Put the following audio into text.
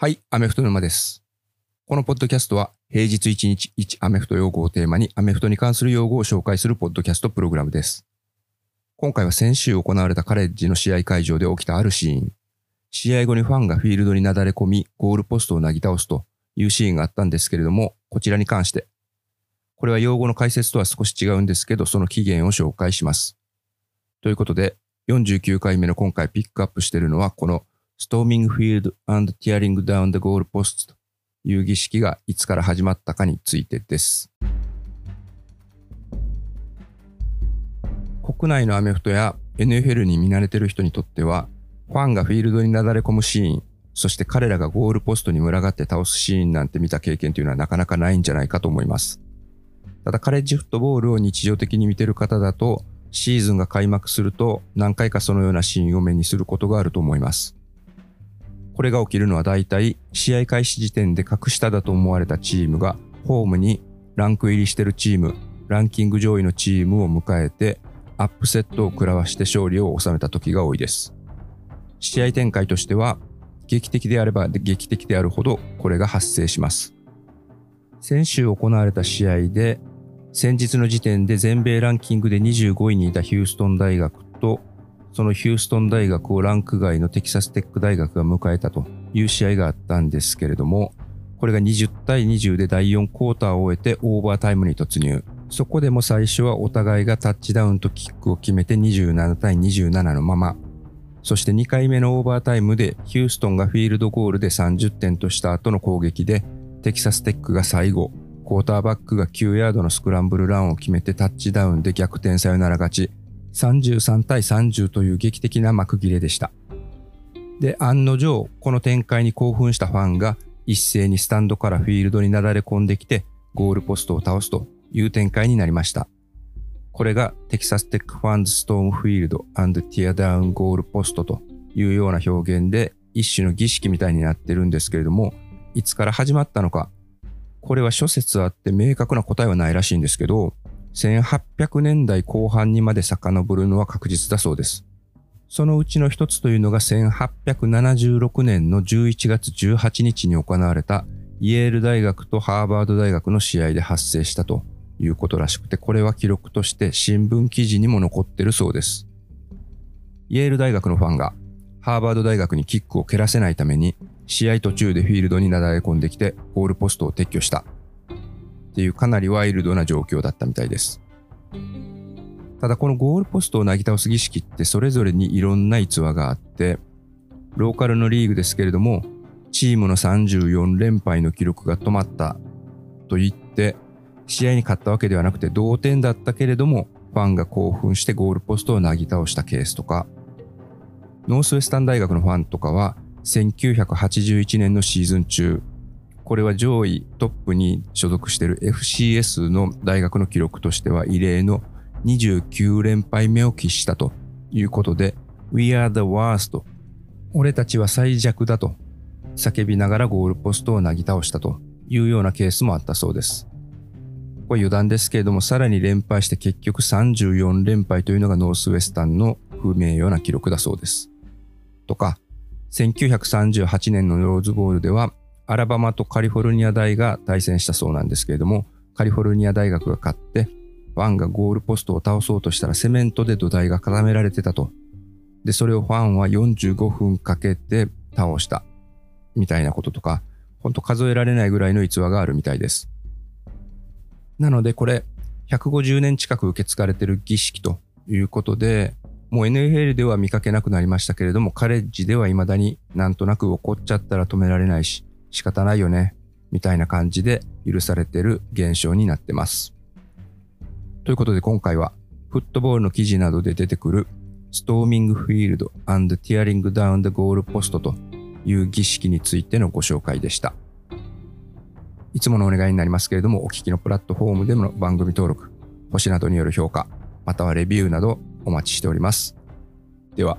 はい、アメフト沼です。このポッドキャストは平日1日1アメフト用語をテーマにアメフトに関する用語を紹介するポッドキャストプログラムです。今回は先週行われたカレッジの試合会場で起きたあるシーン。試合後にファンがフィールドになだれ込み、ゴールポストをなぎ倒すというシーンがあったんですけれども、こちらに関して。これは用語の解説とは少し違うんですけど、その起源を紹介します。ということで、49回目の今回ピックアップしているのは、この Storming Field and Tearing Down the Goal Post という儀式がいつから始まったかについてです。国内のアメフトや NFL に見慣れてる人にとっては、ファンがフィールドになだれ込むシーン、そして彼らがゴールポストに群がって倒すシーンなんて見た経験というのはなかなかないんじゃないかと思います。ただカレッジフットボールを日常的に見てる方だと、シーズンが開幕すると何回かそのようなシーンを目にすることがあると思います。これが起きるのは大体試合開始時点で格下だと思われたチームがホームにランク入りしてるチーム、ランキング上位のチームを迎えてアップセットを食らわして勝利を収めた時が多いです。試合展開としては劇的であれば劇的であるほどこれが発生します。先週行われた試合で先日の時点で全米ランキングで25位にいたヒューストン大学とそのヒューストン大学をランク外のテキサステック大学が迎えたという試合があったんですけれども、これが20対20で第4クォーターを終えてオーバータイムに突入。そこでも最初はお互いがタッチダウンとキックを決めて27対27のまま。そして2回目のオーバータイムでヒューストンがフィールドゴールで30点とした後の攻撃でテキサステックが最後、クォーターバックが9ヤードのスクランブルランを決めてタッチダウンで逆転サヨナラ勝ち。33対30という劇的な幕切れでした。で、案の定、この展開に興奮したファンが一斉にスタンドからフィールドになだれ込んできてゴールポストを倒すという展開になりました。これが Texas Tech fans storm field tear down goalposts というような表現で一種の儀式みたいになってるんですけれども、いつから始まったのか、これは諸説あって明確な答えはないらしいんですけど、1800年代後半にまで遡るのは確実だそうです。そのうちの一つというのが1876年の11月18日に行われたイェール大学とハーバード大学の試合で発生したということらしくて、これは記録として新聞記事にも残ってるそうです。イェール大学のファンがハーバード大学にキックを蹴らせないために試合途中でフィールドになだれ込んできてゴールポストを撤去した。っていうかなりワイルドな状況だったみたいです。ただこのゴールポストをなぎ倒す儀式ってそれぞれにいろんな逸話があって、ローカルのリーグですけれども、チームの34連敗の記録が止まったと言って、試合に勝ったわけではなくて同点だったけれども、ファンが興奮してゴールポストをなぎ倒したケースとか、ノースウェスタン大学のファンとかは、1981年のシーズン中、これは上位トップに所属している FCS の大学の記録としては異例の29連敗目を喫したということで We are the worst 俺たちは最弱だと叫びながらゴールポストをなぎ倒したというようなケースもあったそうです。これ余談ですけれどもさらに連敗して結局34連敗というのがノースウェスタンの不名誉な記録だそうです。とか1938年のローズボールではアラバマとカリフォルニア大が対戦したそうなんですけれども、カリフォルニア大学が勝って、ファンがゴールポストを倒そうとしたらセメントで土台が固められてたと。で、それをファンは45分かけて倒した。みたいなこととか、ほんと数えられないぐらいの逸話があるみたいです。なのでこれ、150年近く受け継がれてる儀式ということで、もう NFL では見かけなくなりましたけれども、カレッジでは未だになんとなく起こっちゃったら止められないし、仕方ないよね、みたいな感じで許されてる現象になってます。ということで今回は、フットボールの記事などで出てくる、ストーミングフィールド and tearing down the goal post という儀式についてのご紹介でした。いつものお願いになりますけれども、お聞きのプラットフォームでの番組登録、星などによる評価、またはレビューなどお待ちしております。では、